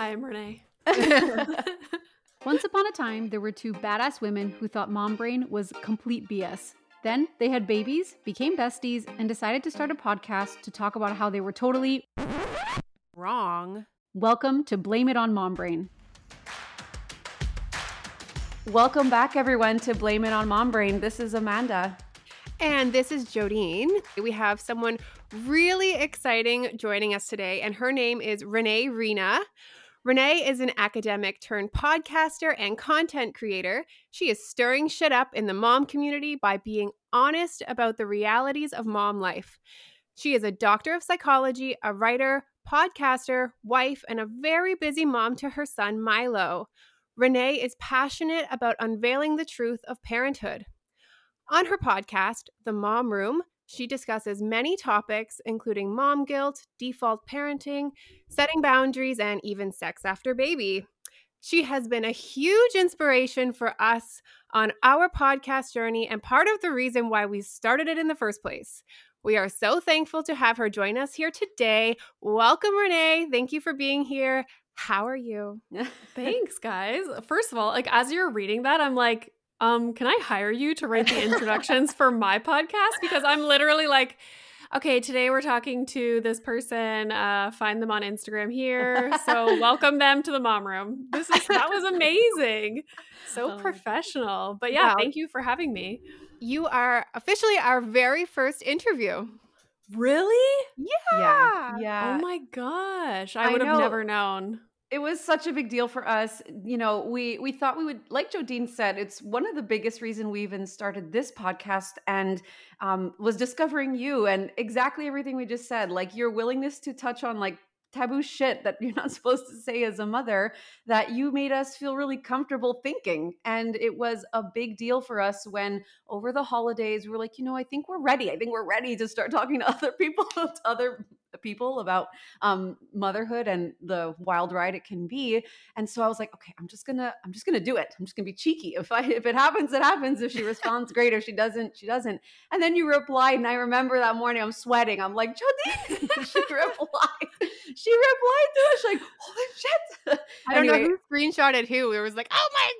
Hi, I'm Renee. Once upon a time, there were two badass women who thought mom brain was complete BS. Then they had babies, became besties, and decided to start a podcast to talk about how they were totally Wrong. Welcome to Blame It on Mom Brain. Welcome back, everyone, to Blame It on Mom Brain. This is Amanda. And this is Jodine. We have someone really exciting joining us today, and her name is Renee Reina. Renee is an academic turned podcaster and content creator. She is stirring shit up in the mom community by being honest about the realities of mom life. She is a doctor of psychology, a writer, podcaster, wife, and a very busy mom to her son, Milo. Renee is passionate about unveiling the truth of parenthood. On her podcast, The Mom Room, she discusses many topics, including mom guilt, default parenting, setting boundaries, and even sex after baby. She has been a huge inspiration for us on our podcast journey and part of the reason why we started it in the first place. We are so thankful to have her join us here today. Welcome, Renee. Thank you for being here. How are you? Thanks, guys. First of all, like as you're reading that, I'm like, um, can I hire you to write the introductions for my podcast? Because I'm literally like, okay, today we're talking to this person. Uh, find them on Instagram here. So welcome them to the mom room. This is that was amazing. So Oh. professional. But yeah, Wow. thank you for having me. You are officially our very first interview. Really? Yeah. Yeah. oh my gosh. I I would have never known. It was such a big deal for us. You know, we we thought we would, like Jodine said, it's one of the biggest reason we even started this podcast and um, was discovering you and exactly everything we just said, like your willingness to touch on like taboo shit that you're not supposed to say as a mother that you made us feel really comfortable thinking and it was a big deal for us when over the holidays we were like you know i think we're ready i think we're ready to start talking to other people to other people about um, motherhood and the wild ride it can be. And so I was like, okay, I'm just gonna, I'm just gonna do it. I'm just gonna be cheeky. If I, if it happens, it happens. If she responds, great. If she doesn't, she doesn't. And then you replied, and I remember that morning, I'm sweating. I'm like, Jodine. she replied. She replied to us like, holy shit. I don't Anyway. know who screenshotted who. It was like, oh my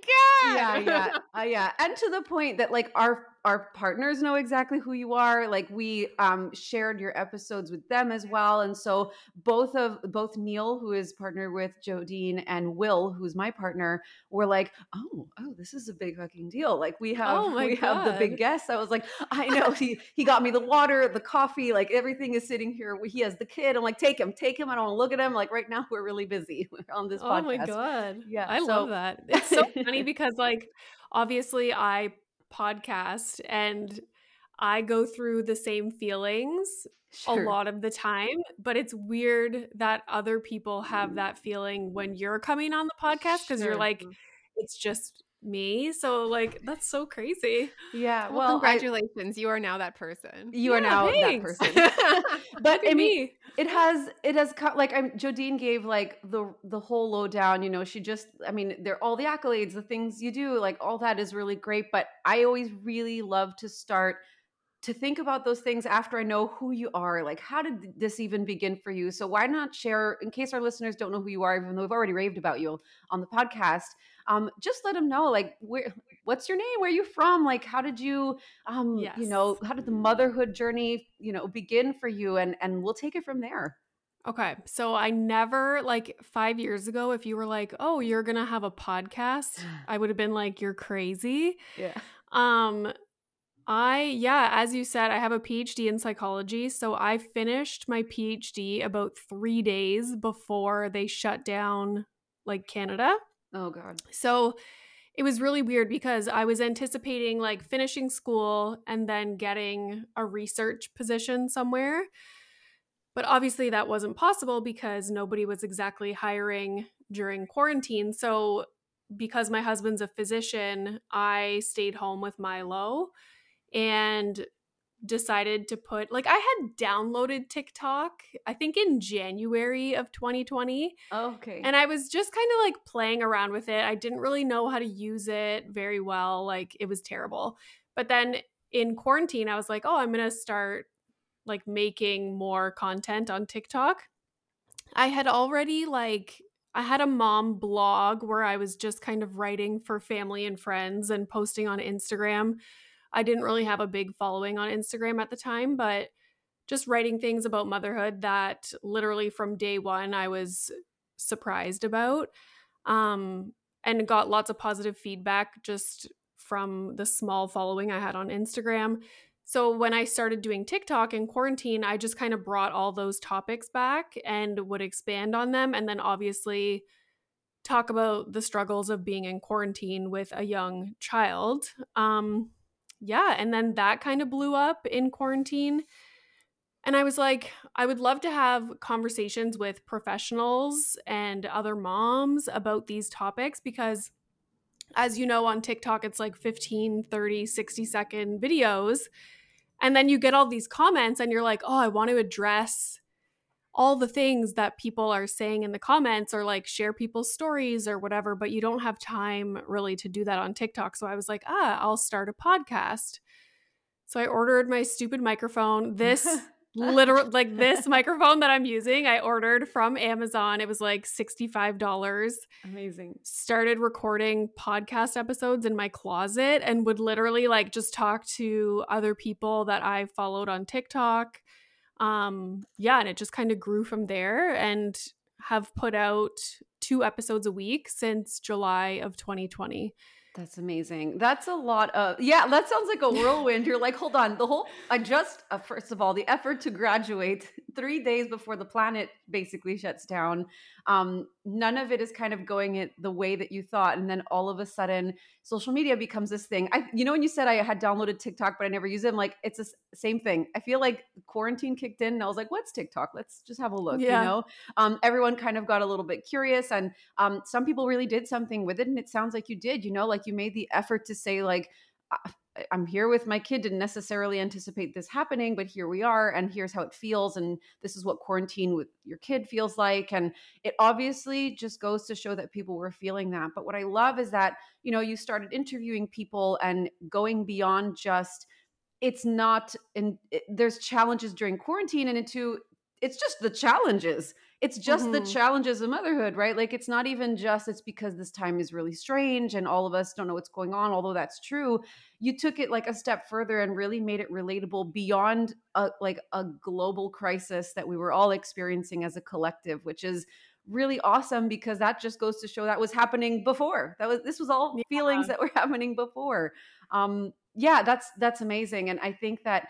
yeah, God. yeah, uh, yeah, and to the point that like our our partners know exactly who you are. Like we um shared your episodes with them as well, and so both of both Neil, who is partnered with Jodine, and Will, who's my partner, were like, oh, oh, this is a big fucking deal. Like we have Oh we have the big God. guests. I was like, I know he he got me the water, the coffee, like everything is sitting here. He has the kid. I'm like, take him, take him. I don't want to look at him. Like right now, we're really busy. We're on this podcast. Oh podcast. my god. Yeah, I so- love that. It's so funny because like obviously I podcast and I go through the same feelings Sure. a lot of the time, but it's weird that other people have mm. that feeling when you're coming on the podcast because you're like it's just me. So like that's so crazy. Yeah, Well, well, I- congratulations. you are now that person. you are Yeah, now that person. But I mean, me. it has it has cut like I'm Jodine gave like the the whole lowdown. You know, she just I mean, they're all the accolades, the things you do, like all that is really great. But I always really love to start to think about those things after I know who you are. Like, how did this even begin for you? So why not share, in case our listeners don't know who you are, even though we've already raved about you on the podcast, um, just let them know, like, where, what's your name? Where are you from? Like, how did you, um, you know, how did the motherhood journey, you know, begin for you? And and we'll take it from there. Okay. So I never like 5 years ago if you were like, "Oh, you're going to have a podcast." I would have been like, "You're crazy." Yeah. Um I yeah, as you said, I have a PhD in psychology, so I finished my PhD about 3 days before they shut down like Canada. Oh God. So it was really weird because I was anticipating like finishing school and then getting a research position somewhere. But obviously that wasn't possible because nobody was exactly hiring during quarantine. So because my husband's a physician, I stayed home with Milo and decided to put like I had downloaded TikTok I think in January of 2020 Okay. and I was just kind of like playing around with it. I didn't really know how to use it very well. Like it was terrible. But then in quarantine, I was like, oh, I'm going to start like making more content on TikTok. I had already like I had a mom blog where I was just kind of writing for family and friends and posting on Instagram. I didn't really have a big following on Instagram at the time, but just writing things about motherhood that literally from day one I was surprised about. Um, and got lots of positive feedback just from the small following I had on Instagram. So when I started doing TikTok in quarantine, I just kind of brought all those topics back and would expand on them. And then obviously talk about the struggles of being in quarantine with a young child. Um, yeah. And then that kind of blew up in quarantine. And I was like, I would love to have conversations with professionals and other moms about these topics because as you know on TikTok it's like 15, 30, 60 second videos and then you get all these comments and you're like, oh, I want to address all the things that people are saying in the comments or like share people's stories or whatever, but you don't have time really to do that on TikTok. So I was like, ah, I'll start a podcast. So I ordered my stupid microphone. This literal like this microphone that I'm using, I ordered from Amazon. It was like $65. Amazing. Started recording podcast episodes in my closet and would literally like just talk to other people that I followed on TikTok. Um yeah, and it just kind of grew from there and have put out two episodes a week since July of 2020. That's amazing. That's a lot of yeah. That sounds like a whirlwind. You're like, hold on. The whole I just uh, first of all, the effort to graduate three days before the planet basically shuts down. Um, none of it is kind of going it the way that you thought, and then all of a sudden, social media becomes this thing. I, you know, when you said I had downloaded TikTok but I never use it, I'm like, it's the same thing. I feel like quarantine kicked in, and I was like, what's TikTok? Let's just have a look. Yeah. You know, um, everyone kind of got a little bit curious, and um, some people really did something with it, and it sounds like you did. You know, like you made the effort to say like I'm here with my kid, didn't necessarily anticipate this happening, but here we are, and here's how it feels, and this is what quarantine with your kid feels like. And it obviously just goes to show that people were feeling that. But what I love is that, you know, you started interviewing people and going beyond just it's not and there's challenges during quarantine and into it's just the challenges it's just mm-hmm. the challenges of motherhood right? Like it's not even just it's because this time is really strange and all of us don't know what's going on although that's true. You took it like a step further and really made it relatable beyond a like a global crisis that we were all experiencing as a collective which is really awesome because that just goes to show that was happening before. That was this was all yeah. feelings that were happening before. Um yeah that's that's amazing. And i think that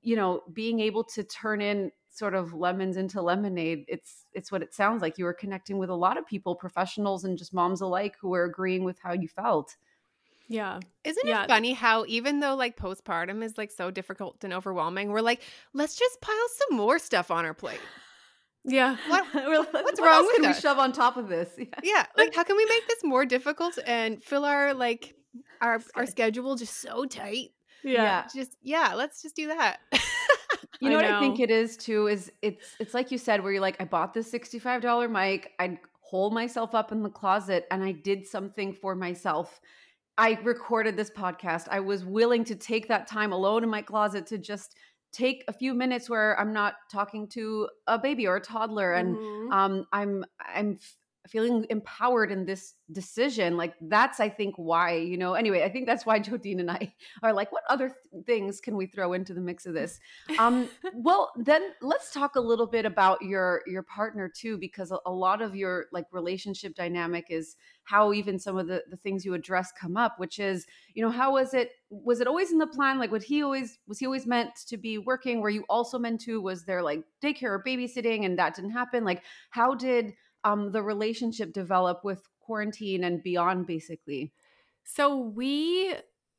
you know being able to turn in sort of lemons into lemonade it's it's what it sounds like you were connecting with a lot of people professionals and just moms alike who were agreeing with how you felt yeah. Isn't yeah. it funny how even though like postpartum is like so difficult and overwhelming, we're like, let's just pile some more stuff on our plate. Yeah. What, what's what wrong with can us? we shove on top of this? Yeah. yeah. Like how can we make this more difficult and fill our like our our schedule just so tight? Yeah. yeah. Just yeah, let's just do that. You know, know, what I think it is too is it's it's like you said where you're like I bought this $65 mic, I'd hold myself up in the closet and I did something for myself. I recorded this podcast. I was willing to take that time alone in my closet to just take a few minutes where I'm not talking to a baby or a toddler and mm-hmm. um, I'm I'm feeling empowered in this decision like that's i think why you know anyway i think that's why jodine and i are like what other th- things can we throw into the mix of this? Um well then let's talk a little bit about your your partner too because a, a, lot of your like relationship dynamic is how even some of the the things you address come up which is you know how was it was it always in the plan? Like would he always was he always meant to be working? Were you also meant to? Was there like daycare or babysitting and that didn't happen? Like how did um, the relationship develop with quarantine and beyond, basically? So we,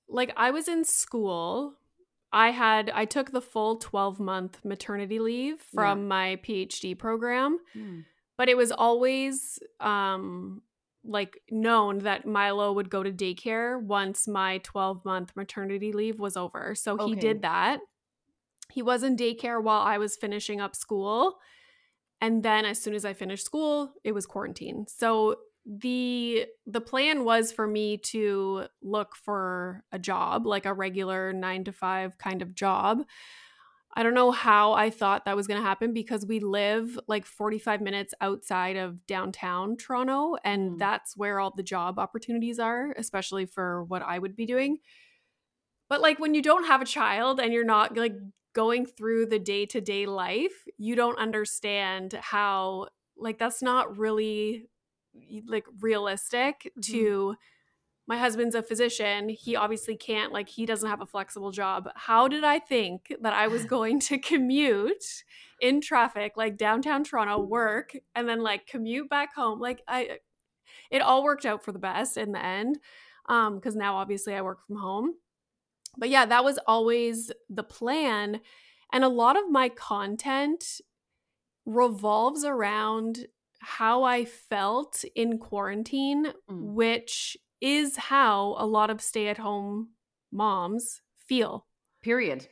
like, I was in school. I had, I took the full 12 month maternity leave from yeah. my PhD program, mm. but it was always, um, like known that Milo would go to daycare once my 12 month maternity leave was over. So okay. he did that. He was in daycare while I was finishing up school. And then as soon as I finished school, it was quarantine. So the the plan was for me to look for a job, like a regular 9 to 5 kind of job. I don't know how I thought that was going to happen because we live like 45 minutes outside of downtown Toronto and Mm. that's where all the job opportunities are, especially for what I would be doing. But like when you don't have a child and you're not like going through the day-to-day life, you don't understand how like that's not really like realistic Mhm. to my husband's a physician. He obviously can't, like, he doesn't have a flexible job. How did I think that I was going to commute in traffic, like downtown Toronto, work, and then like commute back home? Like, I, it all worked out for the best in the end. Um, because now obviously I work from home. But yeah, that was always the plan. And a lot of my content revolves around how I felt in quarantine, Mm. which is how a lot of stay at home moms feel. Period.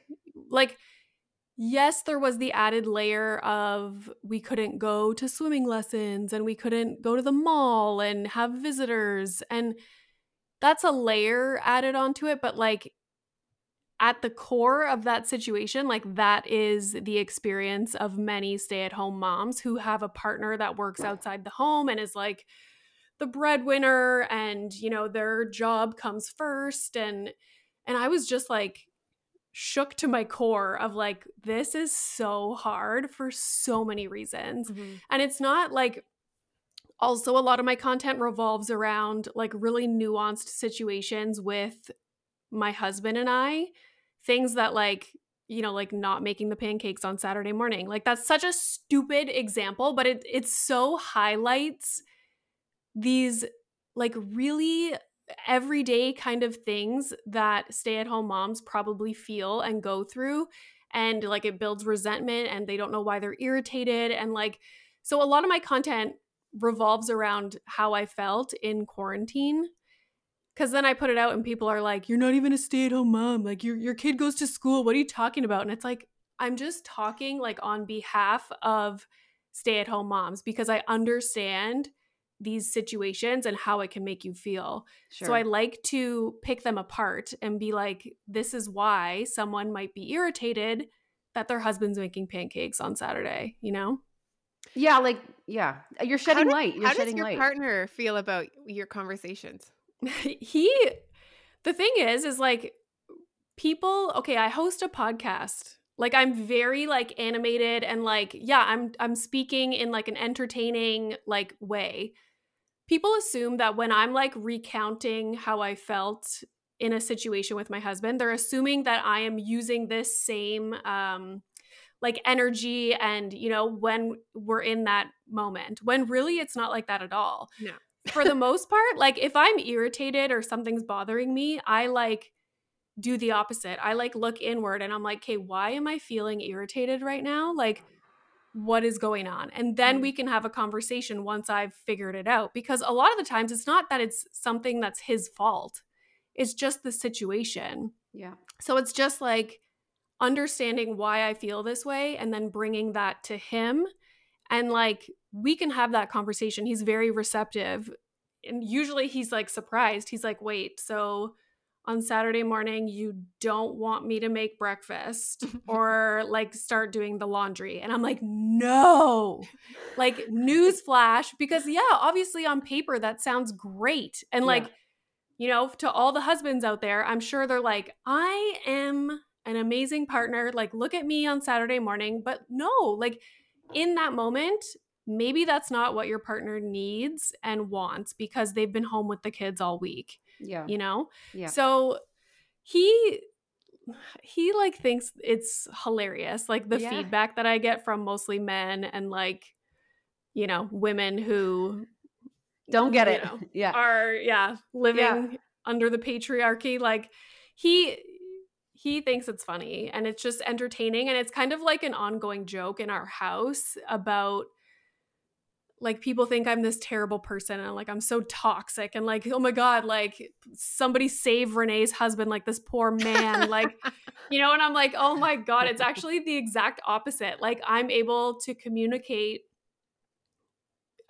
Like, yes, there was the added layer of we couldn't go to swimming lessons and we couldn't go to the mall and have visitors. And that's a layer added onto it. But, like, at the core of that situation, like that is the experience of many stay at home moms who have a partner that works outside the home and is like the breadwinner and you know their job comes first and and I was just like shook to my core of like this is so hard for so many reasons. Mhm. And it's not like also a lot of my content revolves around like really nuanced situations with my husband and I. Things that like, you know, like not making the pancakes on Saturday morning. Like that's such a stupid example, but it it so highlights these like really everyday kind of things that stay-at-home moms probably feel and go through and like it builds resentment and they don't know why they're irritated and like so a lot of my content revolves around how I felt in quarantine. Cause then I put it out and people are like, You're not even a stay-at-home mom. Like your your kid goes to school. What are you talking about? And it's like, I'm just talking like on behalf of stay-at-home moms because I understand these situations and how it can make you feel. Sure. So I like to pick them apart and be like, this is why someone might be irritated that their husband's making pancakes on Saturday, you know? yeah, like yeah, you're shedding do- light. You're How does shedding your light. partner feel about your conversations? he the thing is is like people okay i host a podcast. Like i'm very like animated and like yeah i'm i'm speaking in like an entertaining like way. People assume that when i'm like recounting how i felt in a situation with my husband they're assuming that i am using this same um like energy and you know when we're in that moment when really it's not like that at all. No. For the most part like if i'm irritated or something's bothering me i like do the opposite i like look inward and i'm like okay why am i feeling irritated right now like what is going on and then Mm. we can have a conversation once i've figured it out because a lot of the times it's not that it's something that's his fault it's just the situation Yeah. so it's just like understanding why I feel this way and then bringing that to him. And like we can have that conversation. He's very receptive. And usually he's like surprised. He's like, wait, so on Saturday morning, you don't want me to make breakfast or like start doing the laundry. And I'm like, no, like newsflash, because yeah, obviously on paper that sounds great. And like, Yeah. you know, to all the husbands out there, I'm sure they're like, I am an amazing partner. Like, look at me on Saturday morning. But no, like in that moment, maybe that's not what your partner needs and wants because they've been home with the kids all week, Yeah. you know? Yeah. So he he like thinks it's hilarious like the Yeah. feedback that I get from mostly men and like you know women who Don't get it. know, yeah. are yeah living under the patriarchy like he he thinks it's funny and it's just entertaining and it's kind of like an ongoing joke in our house about like people think I'm this terrible person and like I'm so toxic and like oh my god like somebody save Renee's husband like this poor man like you know and I'm like oh my god it's actually the exact opposite. Like I'm able to communicate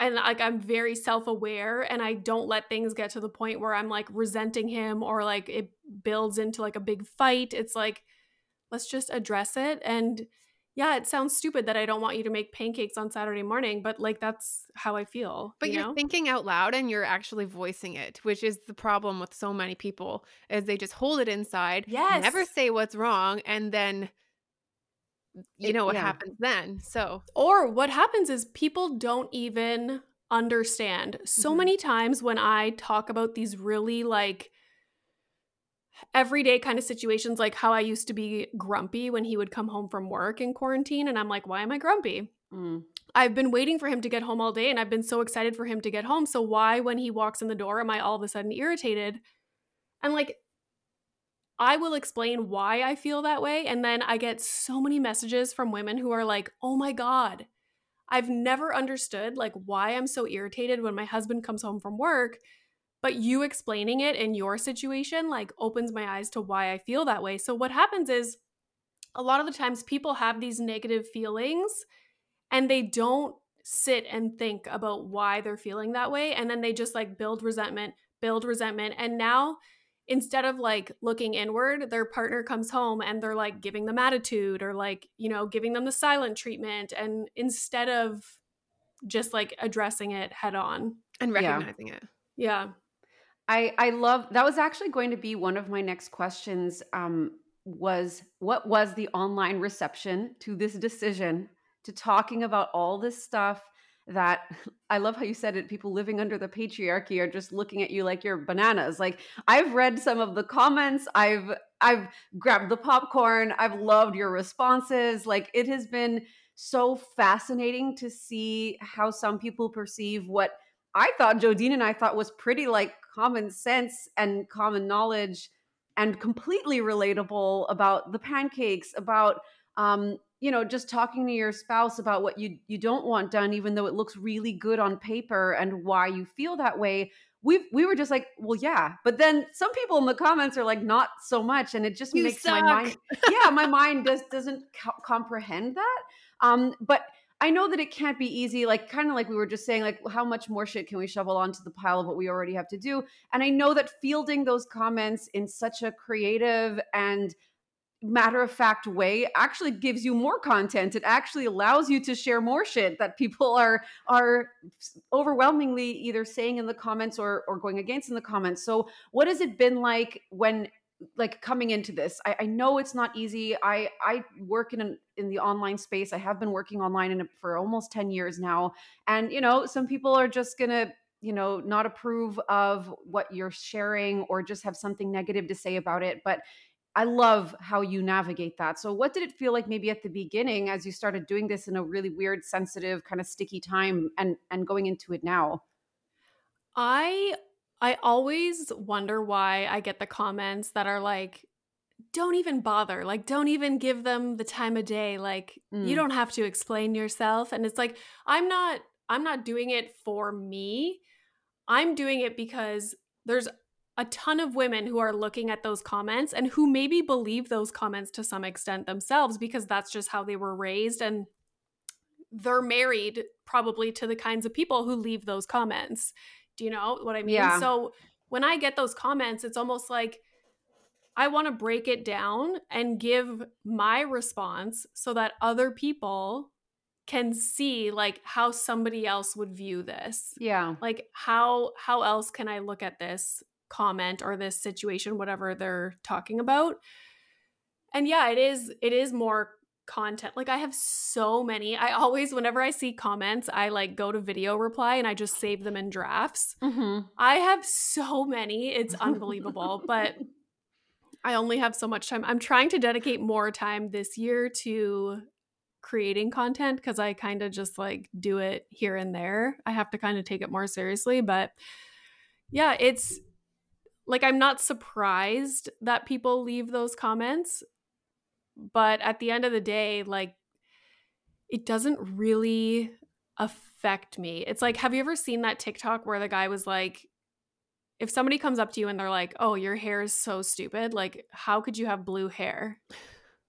and like I'm very self-aware and I don't let things get to the point where I'm like resenting him or like it builds into like a big fight. It's like let's just address it and yeah, it sounds stupid that I don't want you to make pancakes on Saturday morning, but like that's how I feel. But you are know? thinking out loud and you're actually voicing it, which is the problem with so many people is they just hold it inside, Yes. never say what's wrong, and then you know what yeah. happens then. So Or what happens is people don't even understand. So Mhm. many times when I talk about these really like everyday kind of situations, like how I used to be grumpy when he would come home from work in quarantine, and I'm like, why am I grumpy? Mm. I've been waiting for him to get home all day and I've been so excited for him to get home. So why, when he walks in the door, am I all of a sudden irritated? And like, I will explain why I feel that way. And then I get so many messages from women who are like, oh my God, I've never understood like why I'm so irritated when my husband comes home from work. But you explaining it in your situation like opens my eyes to why I feel that way. So what happens is a lot of the times people have these negative feelings and they don't sit and think about why they're feeling that way and then they just like build resentment build resentment and now instead of like looking inward their partner comes home and they're like giving them attitude or like you know giving them the silent treatment and instead of just like addressing it head on and Yeah. recognizing it. yeah I I love that was actually going to be one of my next questions um was what was the online reception to this decision to talking about all this stuff that I love how you said it people living under the patriarchy are just looking at you like you're bananas. Like I've read some of the comments. I've I've grabbed the popcorn. I've loved your responses. Like it has been so fascinating to see how some people perceive what I thought Jodine and I thought was pretty like common sense and common knowledge and completely relatable about the pancakes, about um, you know, just talking to your spouse about what you you don't want done, even though it looks really good on paper and why you feel that way. We we were just like, well, yeah. But then some people in the comments are like, not so much, and it just You makes my mind, yeah, my mind does doesn't co- comprehend that. Um, but I know that it can't be easy, like kind of like we were just saying, like how much more shit can we shovel onto the pile of what we already have to do? And I know that fielding those comments in such a creative and matter of fact way actually gives you more content. It actually allows you to share more shit that people are are overwhelmingly either saying in the comments or or going against in the comments. So what has it been like when like coming into this? I, I know it's not easy. I i work in an, in the online space. I have been working online in for almost 10 years now. And you know some people are just gonna you know not approve of what you're sharing or just have something negative to say about it. But i love how you navigate that so what did it feel like maybe at the beginning as you started doing this in a really weird sensitive kind of sticky time and and going into it now I I always wonder why I get the comments that are like don't even bother. Like don't even give them the time of day. Like Mm. you don't have to explain yourself and it's like I'm not I'm not doing it for me. I'm doing it because there's a ton of women who are looking at those comments and who maybe believe those comments to some extent themselves because that's just how they were raised and they're married probably to the kinds of people who leave those comments. Do you know what I mean? Yeah. So when I get those comments, it's almost like I want to break it down and give my response so that other people can see like how somebody else would view this. yeah Like how how else can I look at this comment or this situation whatever they're talking about? And yeah, it is it is more content. Like I have so many. I always whenever I see comments, I like go to video reply and I just save them in drafts. mm-hmm. I have so many. It's unbelievable, but I only have so much time. I'm trying to dedicate more time this year to creating content because I kind of just like do it here and there. I have to kind of take it more seriously, but yeah, it's like I'm not surprised that people leave those comments, but at the end of the day, like it doesn't really affect me. It's like, have you ever seen that TikTok where the guy was like, if somebody comes up to you and they're like, oh, your hair is so stupid, like, how could you have blue hair,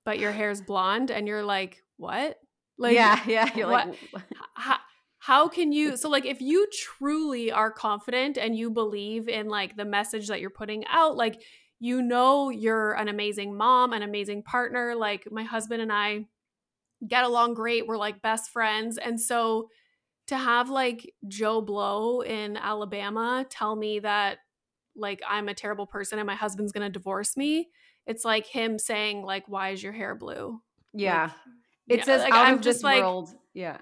but your hair's blonde? And you're like, what? Like, yeah yeah you're what- like how, how can you so like if you truly are confident and you believe in like the message that you're putting out like you know you're an amazing mom, an amazing partner. Like my husband and I get along great. We're like best friends. And so to have like Joe Blow in Alabama tell me that like I'm a terrible person and my husband's to divorce me, it's like him saying like why is your hair blue? Yeah. Like, it yeah, says like, out I'm of just this like- world. Yeah.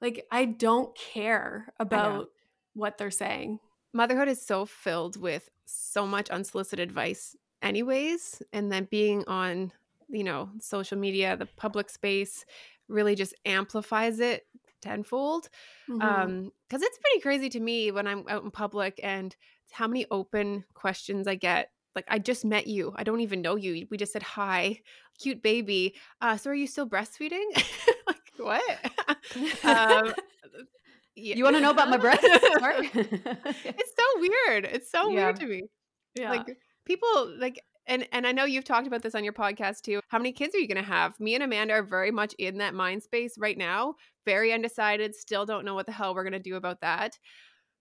Like I don't care about what they're saying. Motherhood is so filled with so much unsolicited advice, anyways. And then being on, you know, social media, the public space really just amplifies it tenfold. Mhm. Um, because it's pretty crazy to me when I'm out in public and how many open questions I get. Like, I just met you. I don't even know you. We just said hi, cute baby. Uh, so are you still breastfeeding? like, what? um, yeah. You want to know about my breath? It's so weird. It's so Yeah. weird to me. yeah. Like people like and and I know you've talked about this on your podcast too. How many kids are you going to have? Me and Amanda are very much in that mind space right now. Very undecided, still don't know what the hell we're going to do about that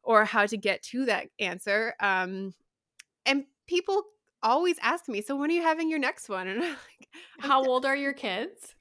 or how to get to that answer. Um and people always ask me, "So when are you having your next one?" And I'm like, How old are your kids?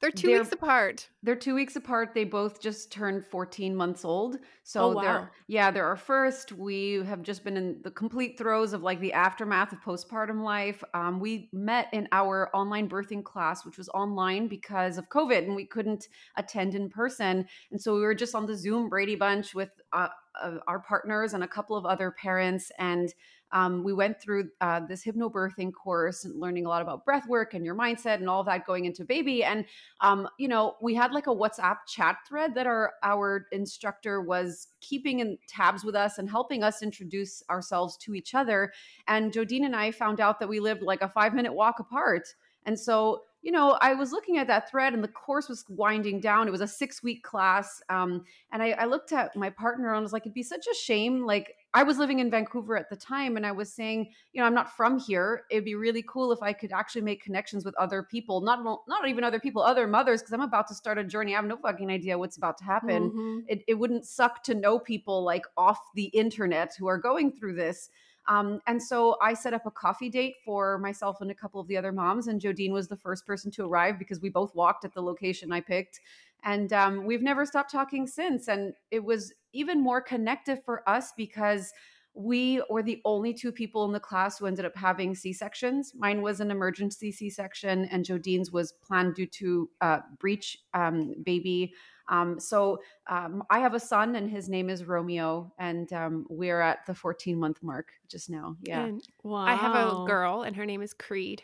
They're 2 They're- weeks apart. They're two weeks apart. They both just turned 14 months old. So Oh, wow. they're yeah, they're our first. We have just been in the complete throes of like the aftermath of postpartum life. Um, we met in our online birthing class, which was online because of COVID, and we couldn't attend in person. And so we were just on the Zoom Brady Bunch with uh, uh, our partners and a couple of other parents, and um, we went through uh, this hypnobirthing course and learning a lot about breath work and your mindset and all that going into baby. And um, you know, we had like a WhatsApp chat thread that our our instructor was keeping in tabs with us and helping us introduce ourselves to each other. And Jodine and I found out that we lived like a five minute walk apart. And so, you know, I was looking at that thread and the course was winding down. It was a six week class. Um, and I, I looked at my partner and I was like, it'd be such a shame. Like, I was living in Vancouver at the time and I was saying, you know, I'm not from here. It'd be really cool if I could actually make connections with other people, not not even other people, other mothers, because I'm about to start a journey. I have no fucking idea what's about to happen. Mhm. It, it wouldn't suck to know people like off the internet who are going through this. Um, and so I set up a coffee date for myself and a couple of the other moms, and Jodine was the first person to arrive because we both walked at the location I picked. And um, we've never stopped talking since. And it was even more connective for us because we were the only two people in the class who ended up having C sections. Mine was an emergency C section, and Jodine's was planned due to uh, breech um, baby. Um, so um, I have a son, and his name is Romeo, and um, we're at the 14 month mark just now. Yeah. And Wow. I have a girl and her name is Creed.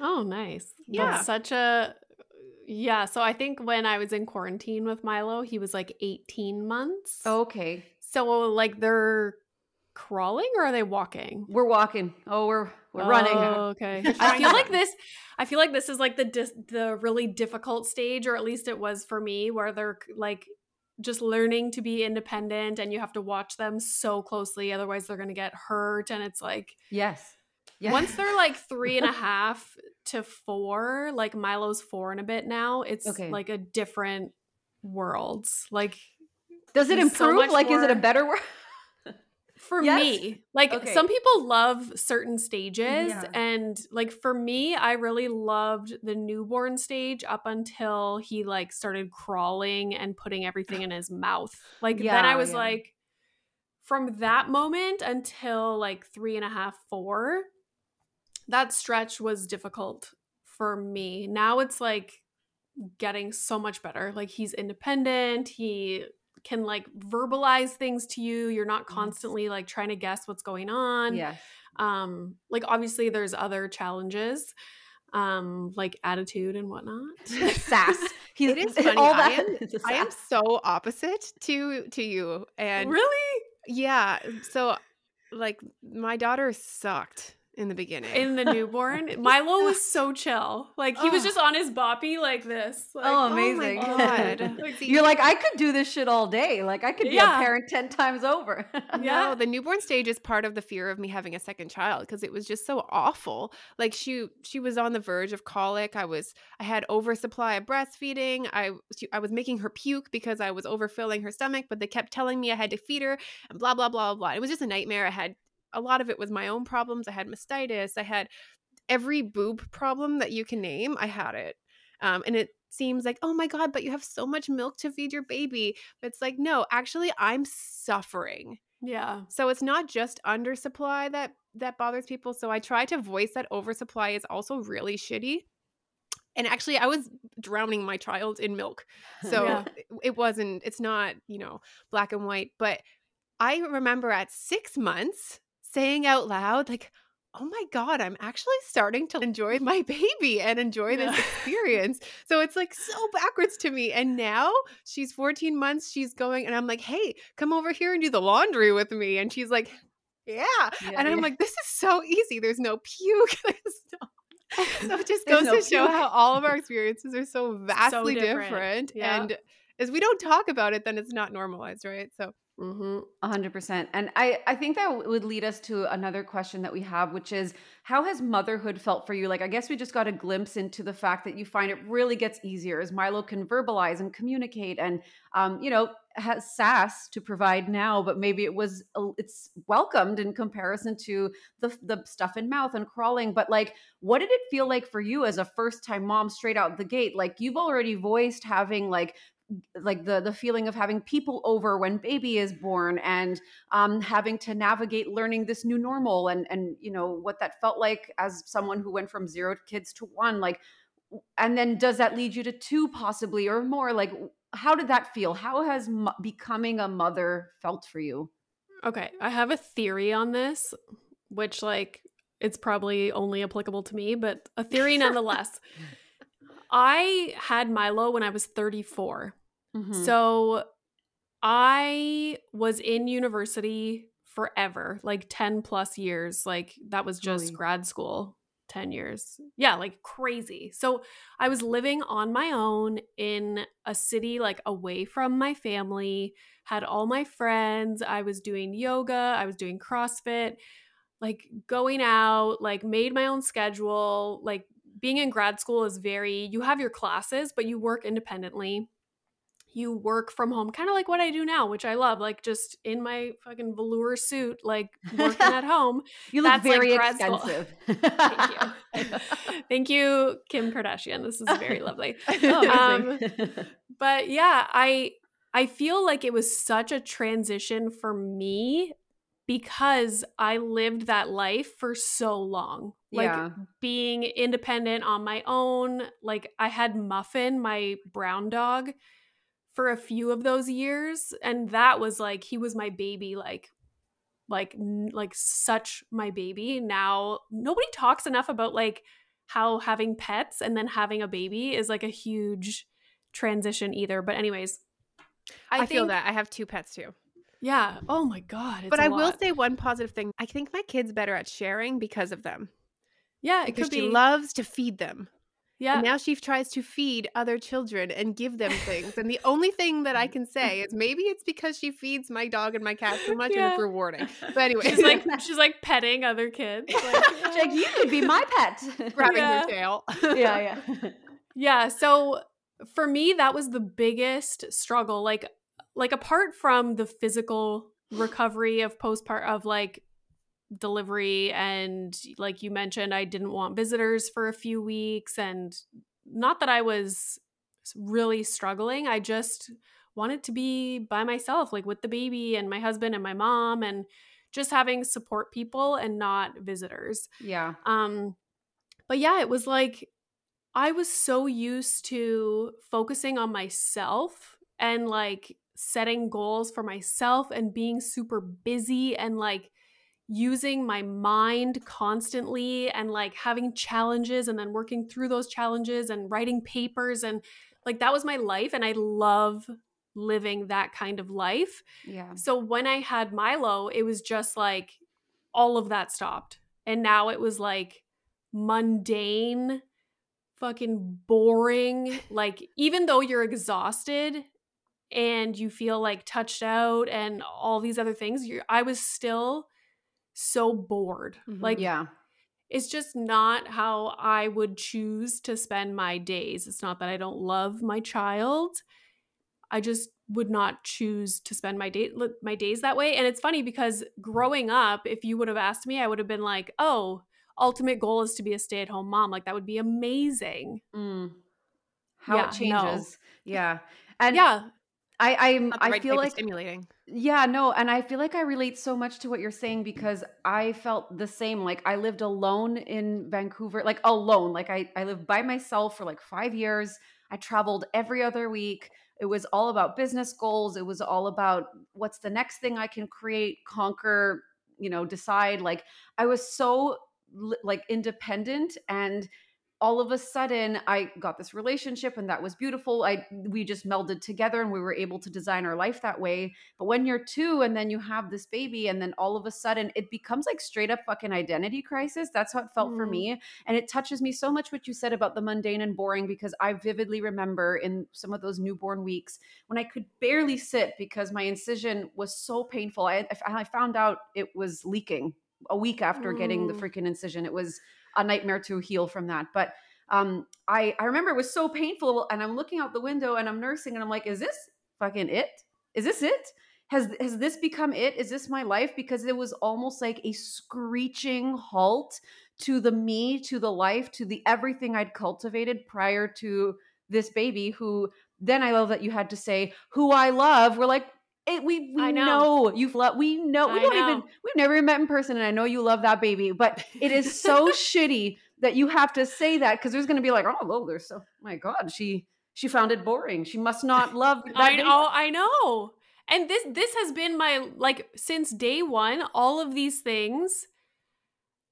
Oh, nice. Yeah. That's such a yeah. So I think when I was in quarantine with Milo, he was like 18 months. Okay. So like they're crawling or are they walking? We're walking. Oh, we're we're running. Oh, okay. I feel like this. I feel like this is like the dis- the really difficult stage, or at least it was for me, where they're like just learning to be independent, and you have to watch them so closely, otherwise they're gonna get hurt. And it's like Yes. Yes. once they're like three and a half to four, like Milo's four and a bit now, it's Okay. like a different world. Like Does it so improve? much like, is it a better world? for Yes? me like Okay. some people love certain stages Yeah. and like for me i really loved the newborn stage up until he like started crawling and putting everything in his mouth like then i was yeah. like from that moment until like three and a half four that stretch was difficult for me now it's like getting so much better like he's independent he can like verbalize things to you you're not constantly like trying to guess what's going on Yeah. um like obviously there's other challenges um like attitude and whatnot Sass. He's It is funny. all I am, I am so opposite to to you. And really yeah, so like my daughter sucked in the beginning. in the newborn milo was so chill like he was just on his boppy like this like, Oh, oh my amazing. God. Like, You're like, I could do this shit all day. Like, I could be Yeah. a parent 10 times over. Yeah. No, the newborn stage is part of the fear of me having a second child because it was just so awful. Like she she was on the verge of colic. I was I had oversupply of breastfeeding. I she, I was making her puke because I was overfilling her stomach, but they kept telling me I had to feed her and blah blah blah blah. It was just a nightmare. I had a lot of it was my own problems. I had mastitis. I had every boob problem that you can name. I had it. Um, and it seems like, oh my God, but you have so much milk to feed your baby. But it's like, no, actually, I'm suffering. Yeah. So it's not just undersupply that that bothers people. So I try to voice that oversupply is also really shitty. And actually, I was drowning my child in milk. So Yeah. it- it wasn't, it's not, you know, black and white. But I remember at six months saying out loud, like, oh my God, I'm actually starting to enjoy my baby and enjoy this experience. So it's like so backwards to me. And now she's 14 months, she's going, and I'm like, hey, come over here and do the laundry with me. And she's like, yeah. Yeah, and I'm yeah. like, this is so easy. There's no puke. There's no- so it just goes no to show how all of our experiences are so vastly different. different. Yeah. And as we don't talk about it, then it's not normalized, right? So Mm-hmm. Hundred percent. And I, I think that would lead us to another question that we have, which is how has motherhood felt for you? Like, I guess we just got a glimpse into the fact that you find it really gets easier as Milo can verbalize and communicate and, um, you know, has sass to provide now, but maybe it was, it's welcomed in comparison to the, the stuff in mouth and crawling. But like, what did it feel like for you as a first time mom straight out the gate? Like, you've already voiced having like like the the feeling of having people over when baby is born and um, having to navigate learning this new normal and and you know what that felt like as someone who went from zero kids to one like and then does that lead you to two possibly or more? Like how did that feel? How has mo- becoming a mother felt for you? Okay, I have a theory on this, which like it's probably only applicable to me, but a theory nonetheless. I had Milo when I was 34. Mhm. So I was in university forever, like 10 plus years. Like that was just Really? grad school, 10 years. Yeah, like crazy. So I was living on my own in a city like away from my family, had all my friends. I was doing yoga, I was doing CrossFit, like going out, like made my own schedule. Like being in grad school is very, you have your classes, but you work independently you work from home, kind of like what I do now, which I love, like just in my fucking velour suit, like working at home. you look that's like very grad expensive Thank you. Thank you, Kim Kardashian. This is very lovely. oh, Um. But yeah, I I feel like it was such a transition for me because I lived that life for so long. Like yeah being independent on my own. Like I had Muffin, my brown dog, for a few of those years, and that was like he was my baby. Like, like, n- like such my baby. Now nobody talks enough about like how having pets and then having a baby is like a huge transition either. But anyways, I, feel think- that. I have two pets too. Yeah. Oh my god. It's but I I will say one positive thing. I think my kid's better at sharing because of them. yeah, it Because could she be. loves to feed them. yeah. And now she tries to feed other children and give them things. and the only thing that I can say is maybe it's because she feeds my dog and my cat so much and it's rewarding. But anyway, she's like she's like petting other kids. Like, She's like you could be my pet grabbing Yeah. her tail. yeah yeah Yeah, so for me that was the biggest struggle like like apart from the physical recovery of postpart of like delivery and like you mentioned I didn't want visitors for a few weeks and not that I was really struggling I just wanted to be by myself like with the baby and my husband and my mom and just having support people and not visitors. Yeah. Um but yeah it was like i was so used to focusing on myself and like setting goals for myself and being super busy and like using my mind constantly and like having challenges and then working through those challenges and writing papers and like that was my life and i love living that kind of life yeah so when I had Milo, it was just like all of that stopped. And now it was like mundane, fucking boring. Like, even though you're exhausted and you feel like touched out and all these other things, you're, I was still so bored. Mhm. Like, yeah it's just not how I would choose to spend my days. It's not that I don't love my child. I just would not choose to spend my day my days that way. And it's funny because growing up, if you would have asked me, I would have been like, "Oh, ultimate goal is to be a stay-at-home mom." Like that would be amazing. Mm. How yeah, it changes. No. Yeah. And yeah, I I'm right I feel like stimulating. Yeah, no, and I feel like I relate so much to what you're saying because I felt the same. Like I lived alone in Vancouver, like alone. Like I I lived by myself for like 5 years. I traveled every other week. It was all about business goals. It was all about what's the next thing I can create, conquer, you know, decide. Like I was so like independent and all of a sudden I got this relationship and that was beautiful. I we just melded together and we were able to design our life that way. But when you're two and then you have this baby and then all of a sudden it becomes like straight up fucking identity crisis. That's how it felt mm. for me. And it touches me so much what you said about the mundane and boring because I vividly remember in some of those newborn weeks when I could barely sit because my incision was so painful. I I found out it was leaking a week after mm. getting the mm. freaking incision. It was a nightmare to heal from that. But um, I I remember it was so painful, and I'm looking out the window and I'm nursing, and I'm like, is this fucking it? Is this it? Has has this become it? Is this my life? Because it was almost like a screeching halt to the me, to the life, to the everything I'd cultivated prior to this baby. Who then I love that you had to say who I love. We're like, it, we we know. know you've loved we know we I don't know. even we've never met in person and I know you love that baby but it is so shitty that you have to say that because there's going to be like oh well there's so my god she she found it boring she must not love I know I know and this this has been my like since day 1 all of these things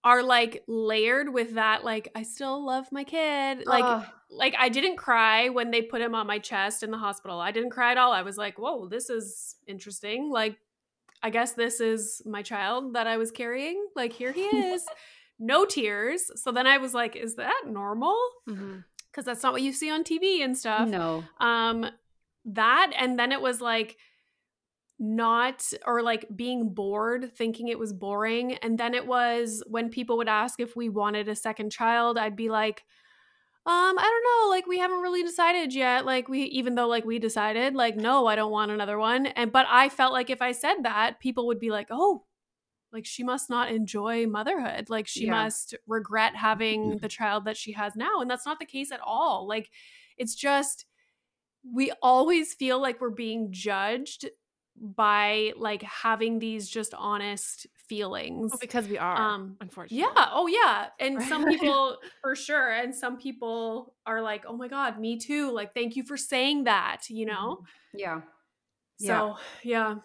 are like layered with that like I still love my kid like uh like I didn't cry when they put him on my chest in the hospital. I didn't cry at all. I was like, "Whoa, this is interesting." Like I guess this is my child that I was carrying. Like here he is. no tears. So then I was like, "Is that normal?" Mm-hmm. Cuz that's not what you see on TV and stuff. No. Um that and then it was like not or like being bored thinking it was boring and then it was when people would ask if we wanted a second child i'd be like um i don't know like we haven't really decided yet like we even though like we decided like no i don't want another one and but i felt like if i said that people would be like oh like she must not enjoy motherhood like she yeah. must regret having the child that she has now and that's not the case at all like it's just we always feel like we're being judged by like having these just honest feelings well, because we are um unfortunately yeah oh yeah and right. some people for sure and some people are like oh my god me too like thank you for saying that you know mm-hmm. yeah so yeah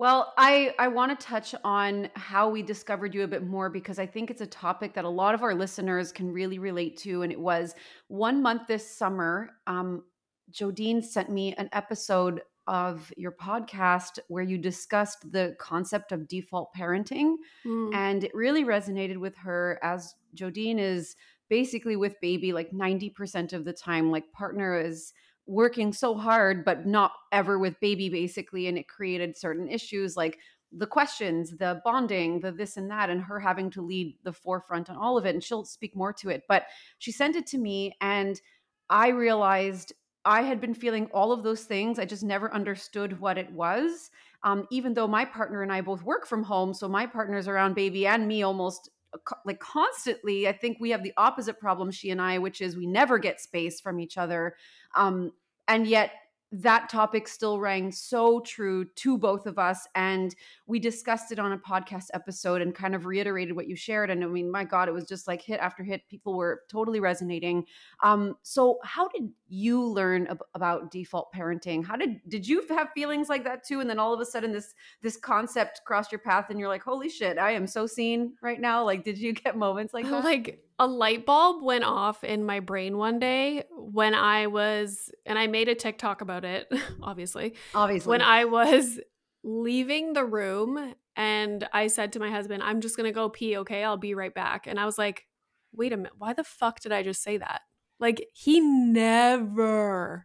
well, I, I want to touch on how we discovered you a bit more because I think it's a topic that a lot of our listeners can really relate to. And it was one month this summer. Um, Jodine sent me an episode of your podcast where you discussed the concept of default parenting. Mm. And it really resonated with her as Jodine is basically with baby like 90% of the time. Like, partner is working so hard, but not ever with baby, basically. And it created certain issues like the questions, the bonding, the this and that, and her having to lead the forefront on all of it. And she'll speak more to it. But she sent it to me, and I realized I had been feeling all of those things. I just never understood what it was. Um, even though my partner and I both work from home, so my partner's around baby and me almost uh, like constantly. I think we have the opposite problem, she and I, which is we never get space from each other. Um, and yet that topic still rang so true to both of us and we discussed it on a podcast episode and kind of reiterated what you shared and i mean my god it was just like hit after hit people were totally resonating. Um, so how did you learn ab- about default parenting? How did did you have feelings like that too and then all of a sudden this this concept crossed your path and you're like holy shit i am so seen right now like did you get moments like that? Like a light bulb went off in my brain one day when I was, and I made a TikTok about it, obviously. Obviously. When I was leaving the room and I said to my husband, I'm just going to go pee, okay? I'll be right back. And I was like, wait a minute, why the fuck did I just say that? Like, he never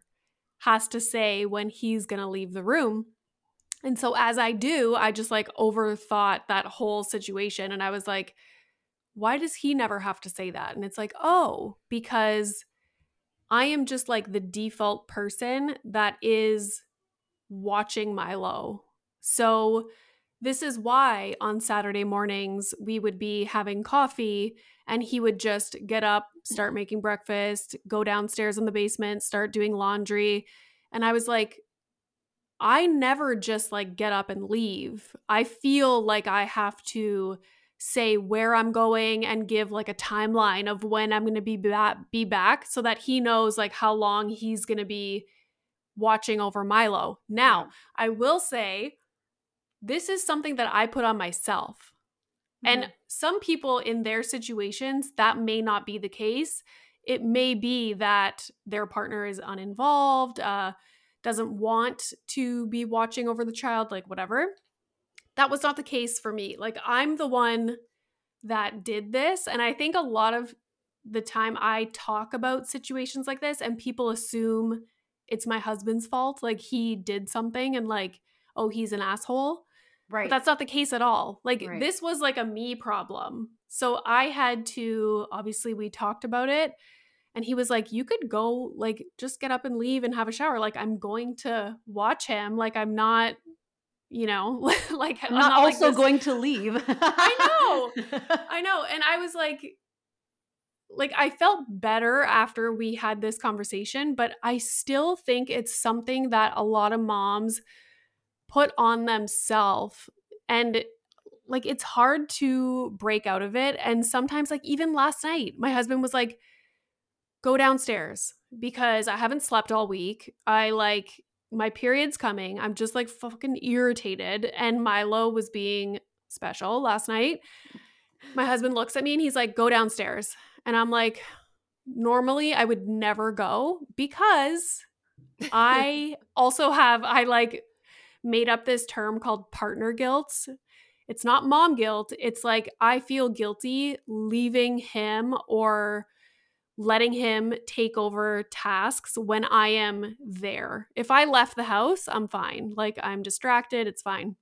has to say when he's going to leave the room. And so as I do, I just like overthought that whole situation. And I was like, why does he never have to say that? And it's like, oh, because I am just like the default person that is watching Milo. So this is why on Saturday mornings we would be having coffee and he would just get up, start making breakfast, go downstairs in the basement, start doing laundry. And I was like, I never just like get up and leave. I feel like I have to say where I'm going and give like a timeline of when I'm going to be back, be back so that he knows like how long he's going to be watching over Milo. Now. I will say this is something that I put on myself. Mm-hmm. And some people in their situations, that may not be the case. It may be that their partner is uninvolved, uh, doesn't want to be watching over the child, like whatever. That was not the case for me. Like, I'm the one that did this. And I think a lot of the time I talk about situations like this, and people assume it's my husband's fault. Like, he did something and, like, oh, he's an asshole. Right. But that's not the case at all. Like right. this was like a me problem. So I had to obviously we talked about it and he was like you could go like just get up and leave and have a shower. Like I'm going to watch him. Like I'm not you know, like I'm, not, not, also like going to leave. I know. I know. And I was like like I felt better after we had this conversation, but I still think it's something that a lot of moms put on themselves and like it's hard to break out of it and sometimes like even last night my husband was like go downstairs because i haven't slept all week i like my period's coming i'm just like fucking irritated and milo was being special last night my husband looks at me and he's like go downstairs and i'm like normally i would never go because i also have i like made up this term called partner guilt. It's not mom guilt. It's like I feel guilty leaving him or letting him take over tasks when I am there. If I left the house, I'm fine. Like I'm distracted, it's fine.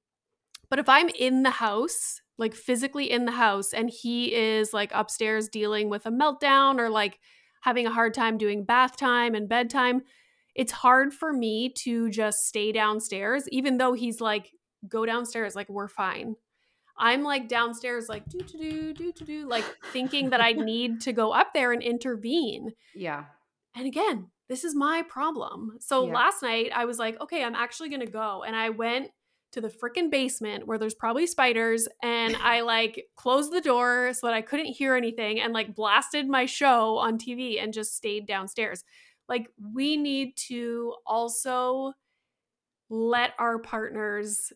But if I'm in the house, like physically in the house, and he is like upstairs dealing with a meltdown or like having a hard time doing bath time and bedtime, it's hard for me to just stay downstairs, even though he's like, go downstairs, like, we're fine. I'm like downstairs, like, do, do, do, do, do, do, like thinking that I need to go up there and intervene. Yeah. And again, this is my problem. So yeah. last night I was like, okay, I'm actually going to go. And I went to the freaking basement where there's probably spiders and I like closed the door so that I couldn't hear anything and like blasted my show on TV and just stayed downstairs like we need to also let our partners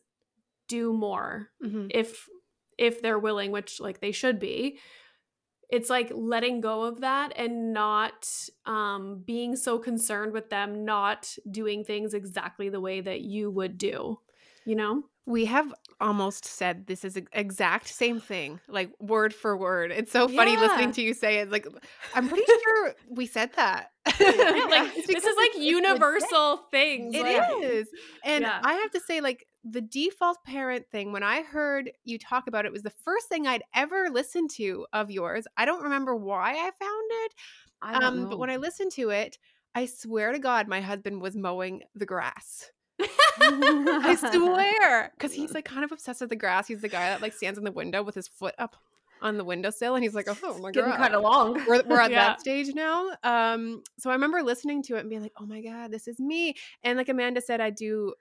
do more mm-hmm. if if they're willing which like they should be it's like letting go of that and not um being so concerned with them not doing things exactly the way that you would do you know we have almost said this is exact same thing, like word for word. It's so funny yeah. listening to you say it. Like, I'm pretty sure we said that. like this is like universal things. It like, is, and yeah. I have to say, like the default parent thing. When I heard you talk about it, was the first thing I'd ever listened to of yours. I don't remember why I found it, I um, but when I listened to it, I swear to God, my husband was mowing the grass. I swear, because he's like kind of obsessed with the grass. He's the guy that like stands in the window with his foot up on the windowsill, and he's like, "Oh my god, kind of long." We're, we're at yeah. that stage now. Um, so I remember listening to it and being like, "Oh my god, this is me." And like Amanda said, I do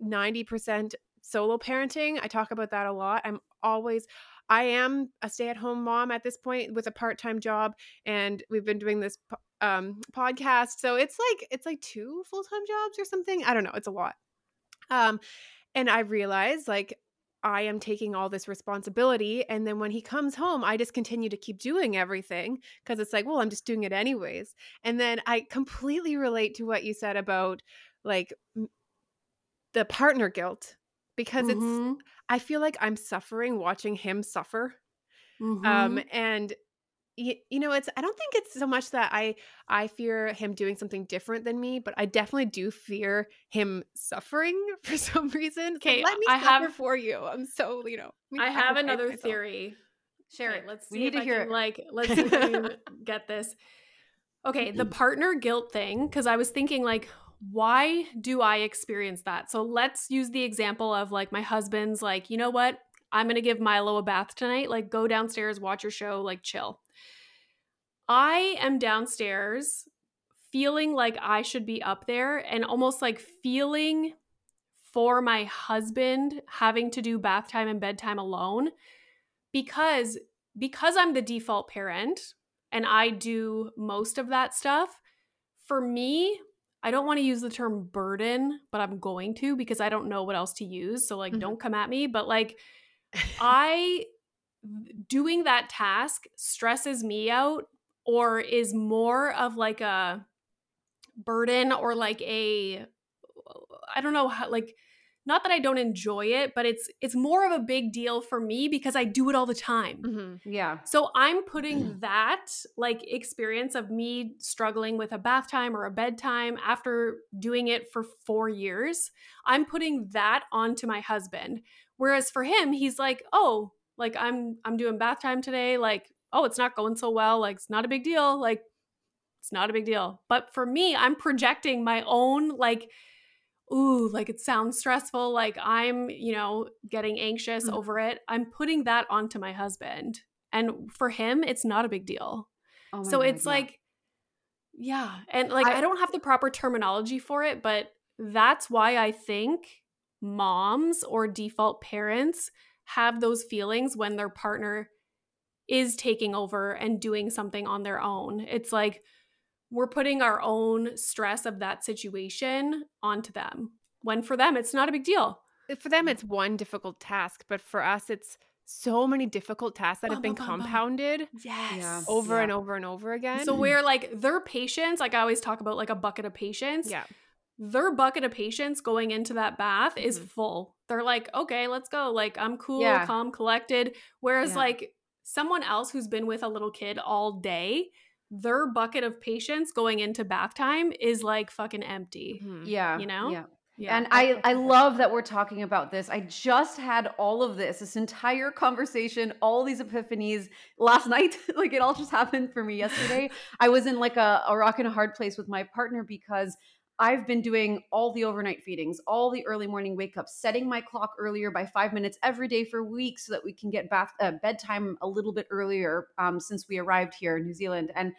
ninety percent solo parenting. I talk about that a lot. I'm always I am a stay-at-home mom at this point with a part-time job and we've been doing this um, podcast. So it's like it's like two full-time jobs or something. I don't know, it's a lot. Um and I realized like I am taking all this responsibility and then when he comes home I just continue to keep doing everything because it's like, well, I'm just doing it anyways. And then I completely relate to what you said about like the partner guilt because mm-hmm. it's I feel like I'm suffering watching him suffer. Mm-hmm. Um and you, you know it's i don't think it's so much that i i fear him doing something different than me but i definitely do fear him suffering for some reason okay so let me i have for you i'm so you know i have another theory share it let's see we need to I hear can, it like let's see if we can get this okay the partner guilt thing because i was thinking like why do I experience that? So let's use the example of like my husband's like, you know what? I'm going to give Milo a bath tonight. Like, go downstairs, watch your show, like, chill. I am downstairs feeling like I should be up there and almost like feeling for my husband having to do bath time and bedtime alone because because I'm the default parent and I do most of that stuff for me I don't want to use the term burden but I'm going to because I don't know what else to use so like mm-hmm. don't come at me but like I doing that task stresses me out or is more of like a burden or like a I don't know how like not that I don't enjoy it, but it's it's more of a big deal for me because I do it all the time. Mm-hmm. Yeah. So I'm putting that like experience of me struggling with a bath time or a bedtime after doing it for 4 years, I'm putting that onto my husband. Whereas for him, he's like, "Oh, like I'm I'm doing bath time today, like oh, it's not going so well, like it's not a big deal." Like it's not a big deal. But for me, I'm projecting my own like ooh, like it sounds stressful, like I'm, you know, getting anxious mm-hmm. over it. I'm putting that onto my husband. And for him, it's not a big deal. Oh so God, it's yeah. like yeah, and like I, I don't have the proper terminology for it, but that's why I think moms or default parents have those feelings when their partner is taking over and doing something on their own. It's like, we're putting our own stress of that situation onto them when for them it's not a big deal for them it's one difficult task but for us it's so many difficult tasks that bum, have been bum, compounded bum. yes over yeah. and over and over again so where like their patience like i always talk about like a bucket of patience yeah their bucket of patience going into that bath mm-hmm. is full they're like okay let's go like i'm cool yeah. calm collected whereas yeah. like someone else who's been with a little kid all day their bucket of patience going into bath time is like fucking empty. Mm-hmm. Yeah. You know? Yeah. Yeah. And I, I love that we're talking about this. I just had all of this, this entire conversation, all these epiphanies last night. like it all just happened for me yesterday. I was in like a, a rock and a hard place with my partner because I've been doing all the overnight feedings, all the early morning wake ups, setting my clock earlier by five minutes every day for weeks so that we can get bath uh, bedtime a little bit earlier um, since we arrived here in New Zealand. And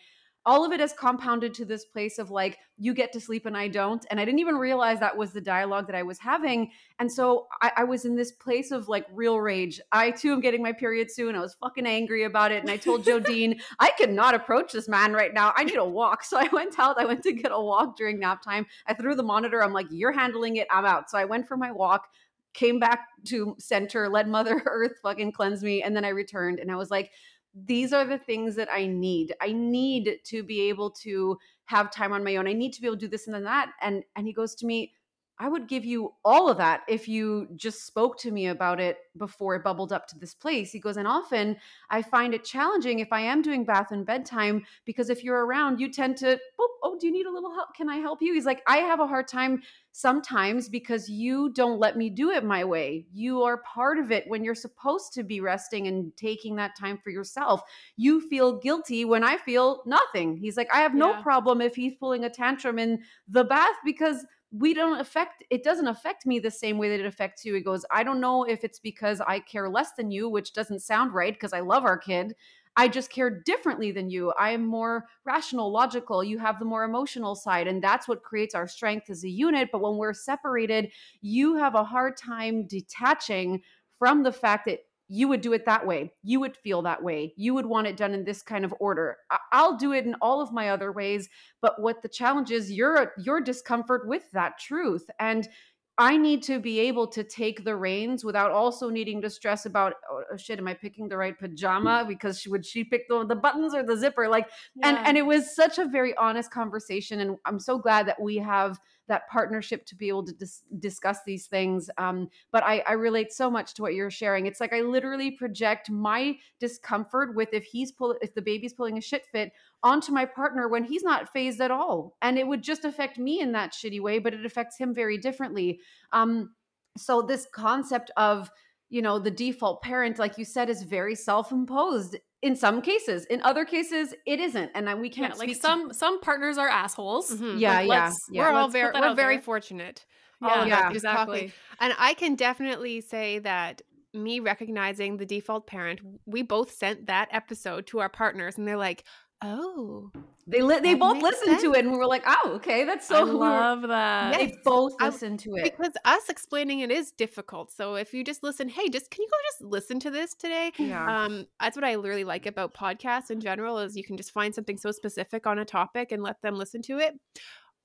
all of it has compounded to this place of like you get to sleep and i don't and i didn't even realize that was the dialogue that i was having and so I, I, was in this place of like real rage. I too am getting my period soon. I was fucking angry about it and i told jodine i cannot approach this man right now. I need a walk. So i went out i went to get a walk during nap time. I threw the monitor. I'm like you're handling it. I'm out. So i went for my walk came back to center let mother earth fucking cleanse me and then i returned and i was like these are the things that I need. I need to be able to have time on my own. I need to be able to do this and then that. And and he goes to me, I would give you all of that if you just spoke to me about it before it bubbled up to this place. He goes, and often I find it challenging if I am doing bath and bedtime because if you're around, you tend to, oh, oh, do you need a little help? Can I help you? He's like, I have a hard time sometimes because you don't let me do it my way. You are part of it when you're supposed to be resting and taking that time for yourself. You feel guilty when I feel nothing. He's like, I have no yeah. problem if he's pulling a tantrum in the bath because we don't affect it doesn't affect me the same way that it affects you. He goes i don't know if it's because i care less than you which doesn't sound right because i love our kid. I just care differently than you. I am more rational logical. You have the more emotional side. And that's what creates our strength as a unit. But when we're separated you have a hard time detaching from the fact that you would do it that way. You would feel that way. You would want it done in this kind of order. I'll do it in all of my other ways, but what the challenge is your your discomfort with that truth and I need to be able to take the reins without also needing to stress about oh, oh shit am I picking the right pajama because she, would she pick the, the buttons or the zipper like yeah. and and it was such a very honest conversation and I'm so glad that we have that partnership to be able to dis- discuss these things. Um, but I, I relate so much to what you're sharing. It's like I literally project my discomfort with if he's pull if the baby's pulling a shit fit onto my partner when he's not fazed at all, and it would just affect me in that shitty way, but it affects him very differently. Um, so this concept of you know the default parent like you said is very self-imposed in some cases in other cases it isn't and we can't yeah, like some to- some partners are assholes mm-hmm. yeah, like, yeah, yeah we're all very we're very there. fortunate yeah, yeah exactly talking. and i can definitely say that me recognizing the default parent we both sent that episode to our partners and they're like Oh, they li- they both listened sense. to it, and we were like, "Oh, okay, that's so." I love that. Yes. They both listened to it because us explaining it is difficult. So if you just listen, hey, just can you go just listen to this today? Yeah. Um, that's what I really like about podcasts in general is you can just find something so specific on a topic and let them listen to it.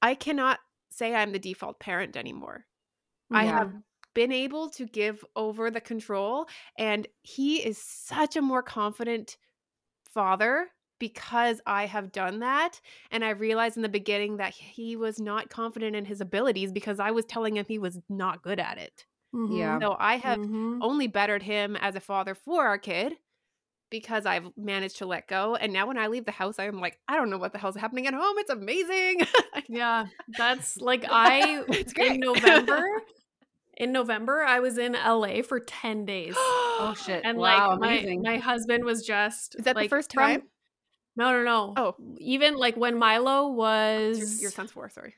I cannot say I'm the default parent anymore. Yeah. I have been able to give over the control, and he is such a more confident father because I have done that. And I realized in the beginning that he was not confident in his abilities because I was telling him he was not good at it. Mm-hmm. Yeah. So I have mm-hmm. only bettered him as a father for our kid because I've managed to let go. And now when I leave the house, I'm like, I don't know what the hell's happening at home. It's amazing. yeah. That's like I in November. In November, I was in LA for 10 days. oh shit. And wow, like amazing. my, my husband was just Is that like, the first time? From, no, no, no. Oh, even like when Milo was your, your son's four. Sorry.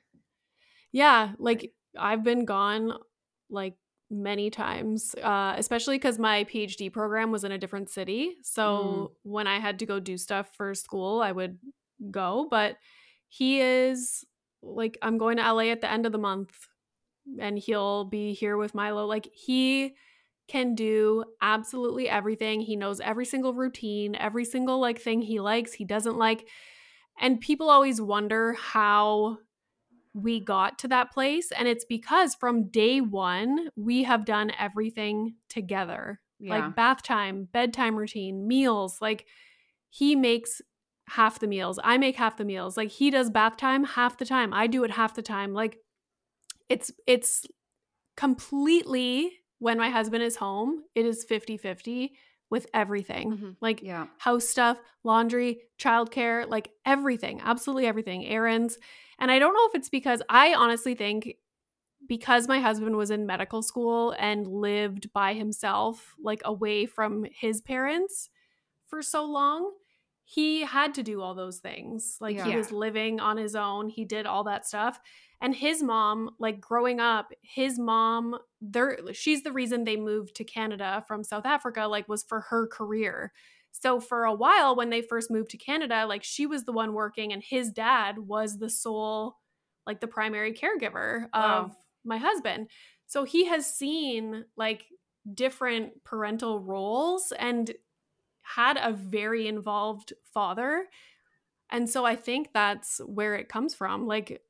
Yeah, like I've been gone like many times, uh, especially because my PhD program was in a different city. So mm. when I had to go do stuff for school, I would go. But he is like, I'm going to LA at the end of the month and he'll be here with Milo. Like, he can do absolutely everything. He knows every single routine, every single like thing he likes, he doesn't like. And people always wonder how we got to that place and it's because from day 1 we have done everything together. Yeah. Like bath time, bedtime routine, meals, like he makes half the meals. I make half the meals. Like he does bath time half the time. I do it half the time. Like it's it's completely when my husband is home, it is 50 50 with everything mm-hmm. like yeah. house stuff, laundry, childcare, like everything, absolutely everything, errands. And I don't know if it's because I honestly think because my husband was in medical school and lived by himself, like away from his parents for so long, he had to do all those things. Like yeah. he was living on his own, he did all that stuff and his mom like growing up his mom there she's the reason they moved to canada from south africa like was for her career so for a while when they first moved to canada like she was the one working and his dad was the sole like the primary caregiver wow. of my husband so he has seen like different parental roles and had a very involved father and so i think that's where it comes from like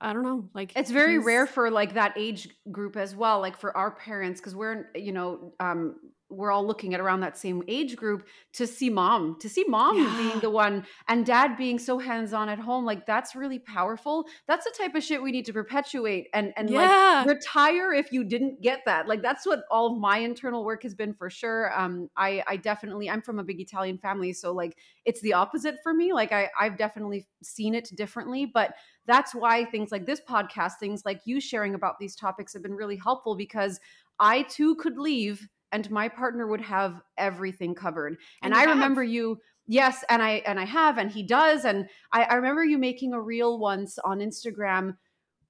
I don't know. Like it's very rare for like that age group as well. Like for our parents, because we're you know um, we're all looking at around that same age group to see mom to see mom yeah. being the one and dad being so hands-on at home like that's really powerful that's the type of shit we need to perpetuate and and yeah. like retire if you didn't get that like that's what all of my internal work has been for sure um i i definitely i'm from a big italian family so like it's the opposite for me like i i've definitely seen it differently but that's why things like this podcast things like you sharing about these topics have been really helpful because i too could leave and my partner would have everything covered. And, and I have. remember you yes and i and i have and he does and I, I remember you making a reel once on instagram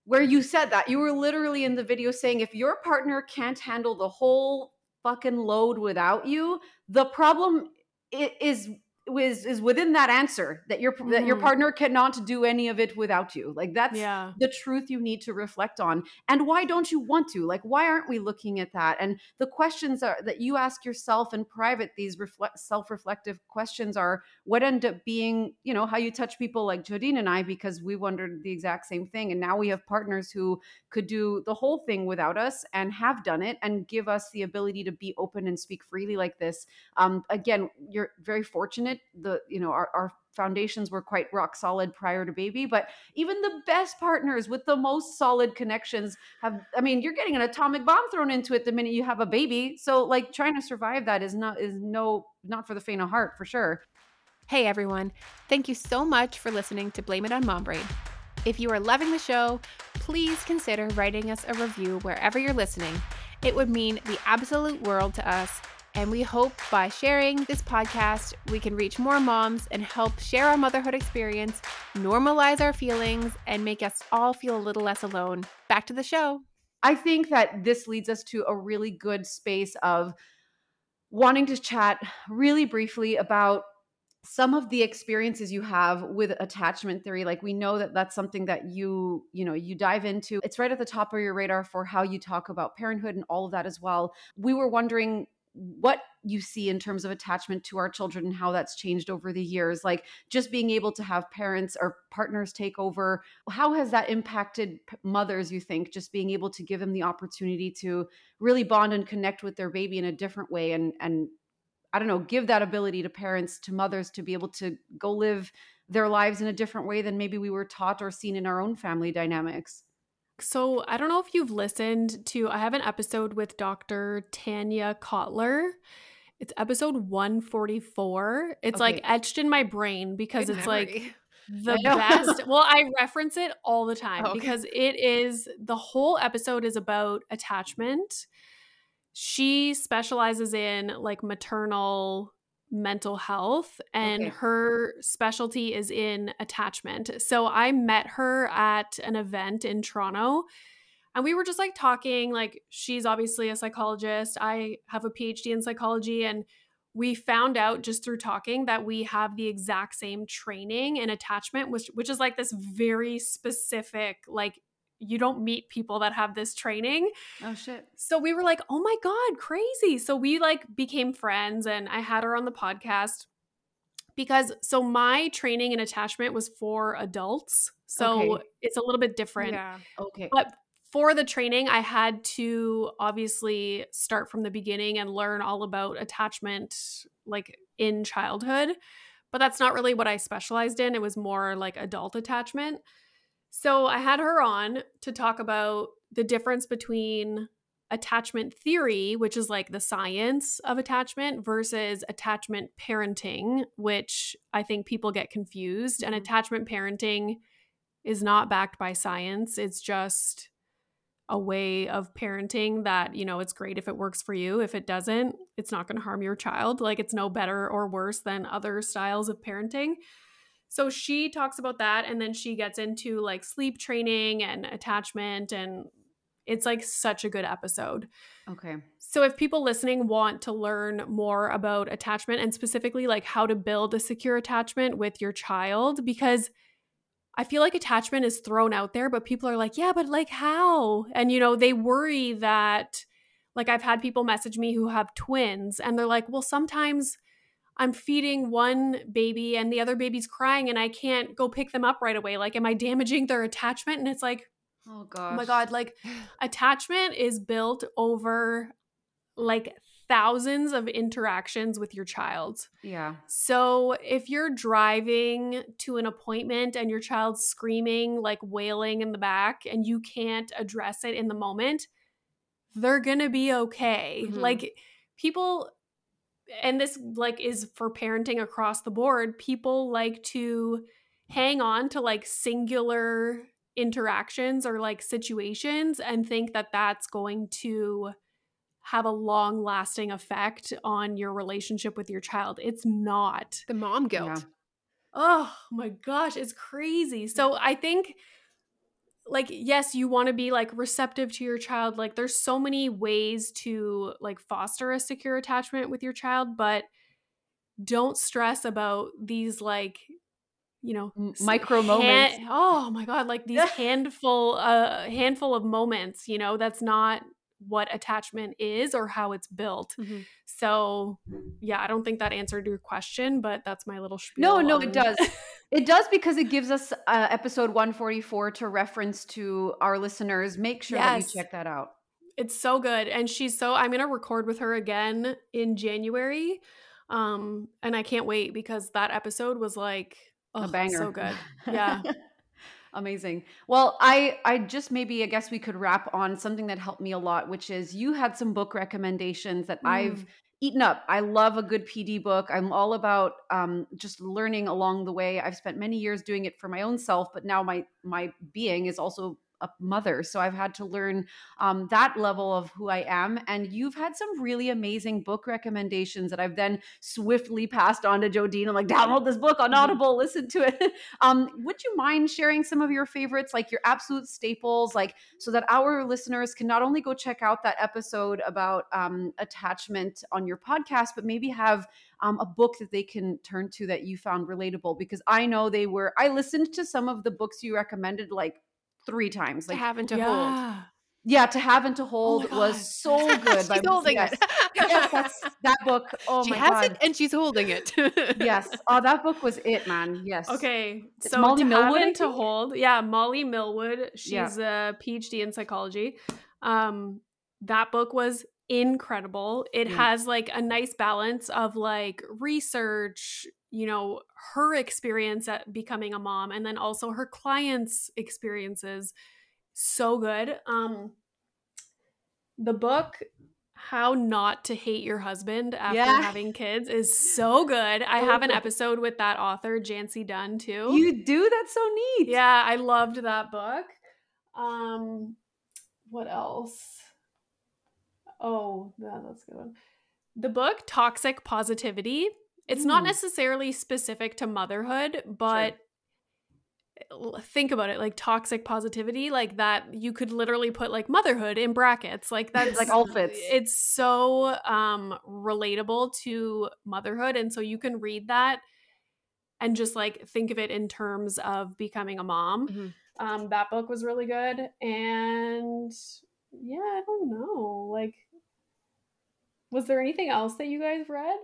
where you said that you were literally in the video saying if your partner can't handle the whole fucking load without you the problem is is is within that answer that your mm-hmm. that your mm-hmm. partner cannot do any of it without you like that's yeah. the truth you need to reflect on and why don't you want to like why aren't we looking at that and the questions are that you ask yourself in private these reflect self-reflective questions are what end up being you know how you touch people like Jodine and I because we wondered the exact same thing and now we have partners who could do the whole thing without us and have done it and give us the ability to be open and speak freely like this um again you're very fortunate the you know our, our foundations were quite rock solid prior to baby but even the best partners with the most solid connections have i mean you're getting an atomic bomb thrown into it the minute you have a baby. So like trying to survive that is not is no not for the faint of heart for sure. Hey everyone. Thank you so much for listening to blame it on mom brain. If you are loving the show please consider writing us a review wherever you're listening. It would mean the absolute world to us. And we hope by sharing this podcast, we can reach more moms and help share our motherhood experience, normalize our feelings, and make us all feel a little less alone. Back to the show. I think that this leads us to a really good space of wanting to chat really briefly about some of the experiences you have with attachment theory like we know that that's something that you you know you dive into it's right at the top of your radar for how you talk about parenthood and all of that as well we were wondering what you see in terms of attachment to our children and how that's changed over the years like just being able to have parents or partners take over how has that impacted mothers you think just being able to give them the opportunity to really bond and connect with their baby in a different way and and I don't know, give that ability to parents, to mothers to be able to go live their lives in a different way than maybe we were taught or seen in our own family dynamics. So, I don't know if you've listened to, I have an episode with Dr. Tanya Kotler. It's episode 144. It's okay. like etched in my brain because Good it's memory. like the best. well, I reference it all the time okay. because it is the whole episode is about attachment she specializes in like maternal mental health and okay. her specialty is in attachment. So I met her at an event in Toronto and we were just like talking like she's obviously a psychologist. I have a PhD in psychology and we found out just through talking that we have the exact same training in attachment which which is like this very specific like you don't meet people that have this training. Oh shit. So we were like, "Oh my god, crazy." So we like became friends and I had her on the podcast because so my training and attachment was for adults. So okay. it's a little bit different. Yeah. Okay. But for the training, I had to obviously start from the beginning and learn all about attachment like in childhood. But that's not really what I specialized in. It was more like adult attachment. So I had her on to talk about the difference between attachment theory, which is like the science of attachment, versus attachment parenting, which I think people get confused. And mm-hmm. attachment parenting is not backed by science, it's just a way of parenting that, you know, it's great if it works for you. If it doesn't, it's not going to harm your child. Like it's no better or worse than other styles of parenting. So she talks about that and then she gets into like sleep training and attachment and it's like such a good episode. Okay. So if people listening want to learn more about attachment and specifically like how to build a secure attachment with your child because I feel like attachment is thrown out there but people are like, "Yeah, but like how?" And you know, they worry that like I've had people message me who have twins and they're like, "Well, sometimes I'm feeding one baby and the other baby's crying and I can't go pick them up right away. Like, am I damaging their attachment? And it's like, oh gosh. Oh my God. Like, attachment is built over like thousands of interactions with your child. Yeah. So if you're driving to an appointment and your child's screaming, like wailing in the back, and you can't address it in the moment, they're going to be okay. Mm-hmm. Like, people and this like is for parenting across the board people like to hang on to like singular interactions or like situations and think that that's going to have a long lasting effect on your relationship with your child. It's not. The mom guilt. Yeah. oh my gosh it's crazy. So i think like yes you want to be like receptive to your child like there's so many ways to like foster a secure attachment with your child but don't stress about these like you know micro moments. Oh my god like these handful uh handful of moments you know that's not what attachment is or how it's built. Mm-hmm. So, yeah, I don't think that answered your question, but that's my little spiel. No, no, on- it does. it does because it gives us uh, episode 144 to reference to our listeners. Make sure yes. that you check that out. It's so good. And she's so, I'm going to record with her again in January. Um, and I can't wait because that episode was like, oh, a banger. So good. Yeah. Amazing. Well, I I just maybe I guess we could wrap on something that helped me a lot, which is you had some book recommendations that mm. I've eaten up. I love a good PD book. I'm all about um, just learning along the way. I've spent many years doing it for my own self, but now my my being is also a mother. So I've had to learn um, that level of who I am. And you've had some really amazing book recommendations that I've then swiftly passed on to Jodine. I'm like, download this book on mm-hmm. Audible, listen to it. um, would you mind sharing some of your favorites, like your absolute staples, like so that our listeners can not only go check out that episode about um, attachment on your podcast, but maybe have um, a book that they can turn to that you found relatable? Because I know they were, I listened to some of the books you recommended like three times. Like having to yeah. hold. Yeah, to have and to oh hold oh was so good. she's by, holding yes. it. yes, that book. Oh she my has god, it and she's holding it. yes. Oh, that book was it, man. Yes. Okay, it's so Molly to Millwood have and to hold. Yeah, Molly Millwood. She's yeah. a PhD in psychology. Um, that book was incredible. It yeah. has like a nice balance of like research, you know, her experience at becoming a mom and then also her clients' experiences. So good. Um the book how not to hate your husband after yeah. having kids is so good. I have an episode with that author, Jancee Dunn, too. You do? That's so neat. Yeah, I loved that book. Um, what else? Oh, yeah, that's a good one. The book Toxic Positivity it's mm. not necessarily specific to motherhood, but sure. think about it like toxic positivity, like that you could literally put like motherhood in brackets. Like that's like all fits. It's so um relatable to motherhood. And so you can read that and just like think of it in terms of becoming a mom. Mm-hmm. Um, that book was really good. And yeah, I don't know. Like, was there anything else that you guys read?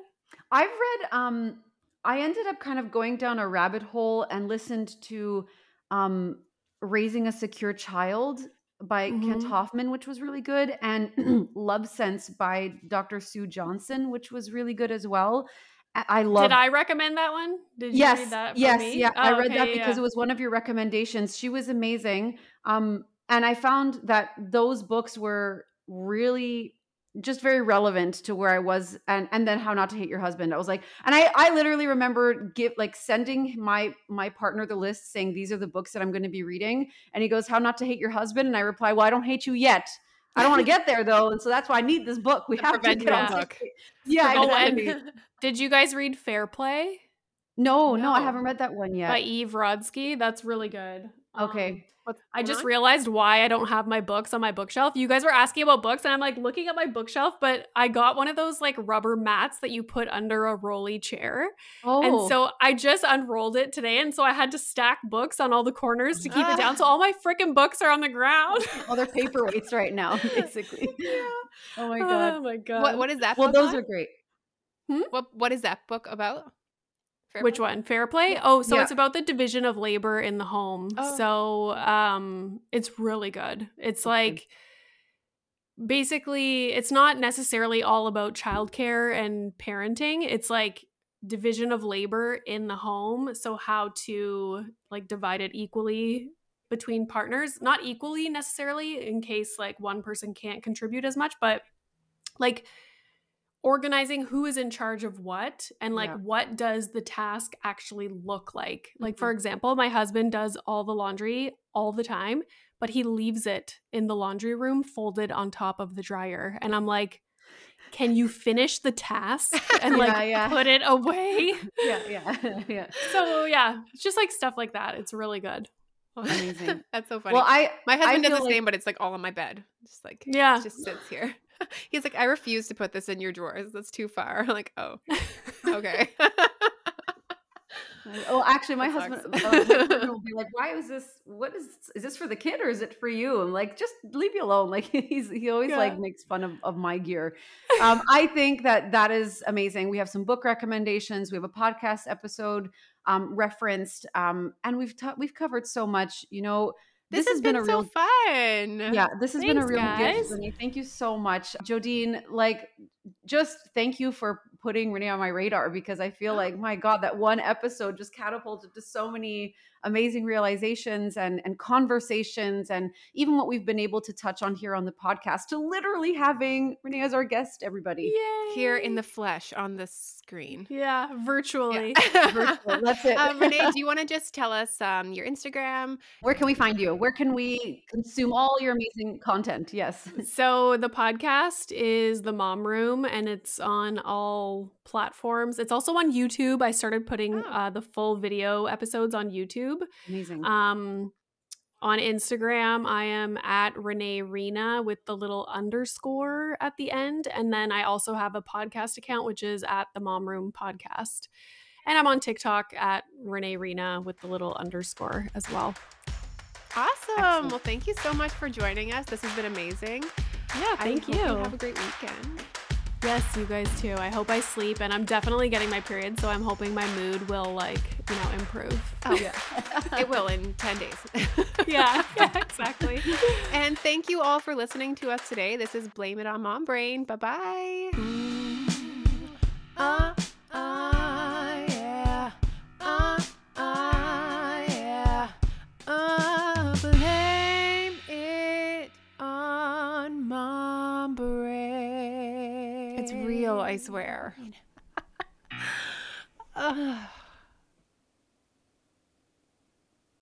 I've read um I ended up kind of going down a rabbit hole and listened to um Raising a Secure Child by mm-hmm. Kent Hoffman, which was really good, and Love Sense by Dr. Sue Johnson, which was really good as well. I love. Did I recommend that one? Did you yes, read that? yes, me? yeah. Oh, I read okay, that because yeah. it was one of your recommendations. She was amazing, um, and I found that those books were really just very relevant to where I was and and then how not to hate your husband. I was like, and I I literally remember give like sending my my partner the list saying these are the books that I'm going to be reading and he goes, "How not to hate your husband?" and I reply, "Well, I don't hate you yet." I don't want to get there though, and so that's why I need this book. We the have to get book. Yeah, oh, exactly. did you guys read Fair Play? No, no, no, I haven't read that one yet. By Eve Rodsky. That's really good. Okay. Um, I just realized why I don't have my books on my bookshelf. You guys were asking about books, and I'm like looking at my bookshelf, but I got one of those like rubber mats that you put under a rolly chair. Oh. And so I just unrolled it today. And so I had to stack books on all the corners to keep it down. So all my freaking books are on the ground. all they're paperweights right now, basically. yeah. Oh my God. Oh my God. What, what is that? Well, those on? are great. Hmm? What What is that book about? Fair Which play? one? Fair play? Oh, so yeah. it's about the division of labor in the home. Oh. So um it's really good. It's like basically it's not necessarily all about childcare and parenting. It's like division of labor in the home. So how to like divide it equally between partners. Not equally necessarily in case like one person can't contribute as much, but like organizing who is in charge of what and like yeah. what does the task actually look like. Like mm-hmm. for example my husband does all the laundry all the time but he leaves it in the laundry room folded on top of the dryer. And i'm like can you finish the task and like yeah, yeah. put it away? Yeah yeah yeah. So yeah it's just like stuff like that. It's really good. Amazing. That's so funny. Well i my husband I does the like... same but it's like all on my bed. Just like yeah. just sits here He's like, I refuse to put this in your drawers. That's too far. I'm like, oh, okay. oh, actually, my husband, uh, will be like, "Why is this? What is? Is this for the kid or is it for you?" I'm like, "Just leave me alone." Like he's he always yeah. like makes fun of, of my gear. Um, I think that that is amazing. We have some book recommendations. We have a podcast episode um, referenced, um, and we've ta- we've covered so much. You know this, this has been, been, a real fun. Yeah, this has Thanks, been a real guys. gift for me. Thank you so much, Jodine. Like, just thank you for putting Renee on my radar because I feel oh. like, my God, that one episode just catapulted to so many amazing realizations and, and conversations, and even what we've been able to touch on here on the podcast to literally having Renee as our guest, everybody. Yay. Here in the flesh on the screen. Yeah, virtually. Yeah. Virtual, That's it. um, Renee, do you want to just tell us um, your Instagram? Where can we find you? Where can we consume all your amazing content? Yes. So the podcast is The Mom Room and it's on all platforms. It's also on YouTube. I started putting Oh. uh, the full video episodes on YouTube. Amazing. Um, on Instagram, I am at Renee Reina with the little underscore at the end. And then I also have a podcast account, which is at the Mom Room Podcast. And I'm on TikTok at Renee Reina with the little underscore as well. Awesome. Excellent. Well, thank you so much for joining us. This has been amazing. Yeah, I thank hope you. Have a great weekend. Yes, you guys too. I hope I sleep and I'm definitely getting my period, so I'm hoping my mood will like, you know, improve. Oh, yeah. it will in 10 days. yeah, yeah, exactly. and thank you all for listening to us today. This is Blame It on Mom Brain. Bye bye. Uh, uh, I swear. Ugh.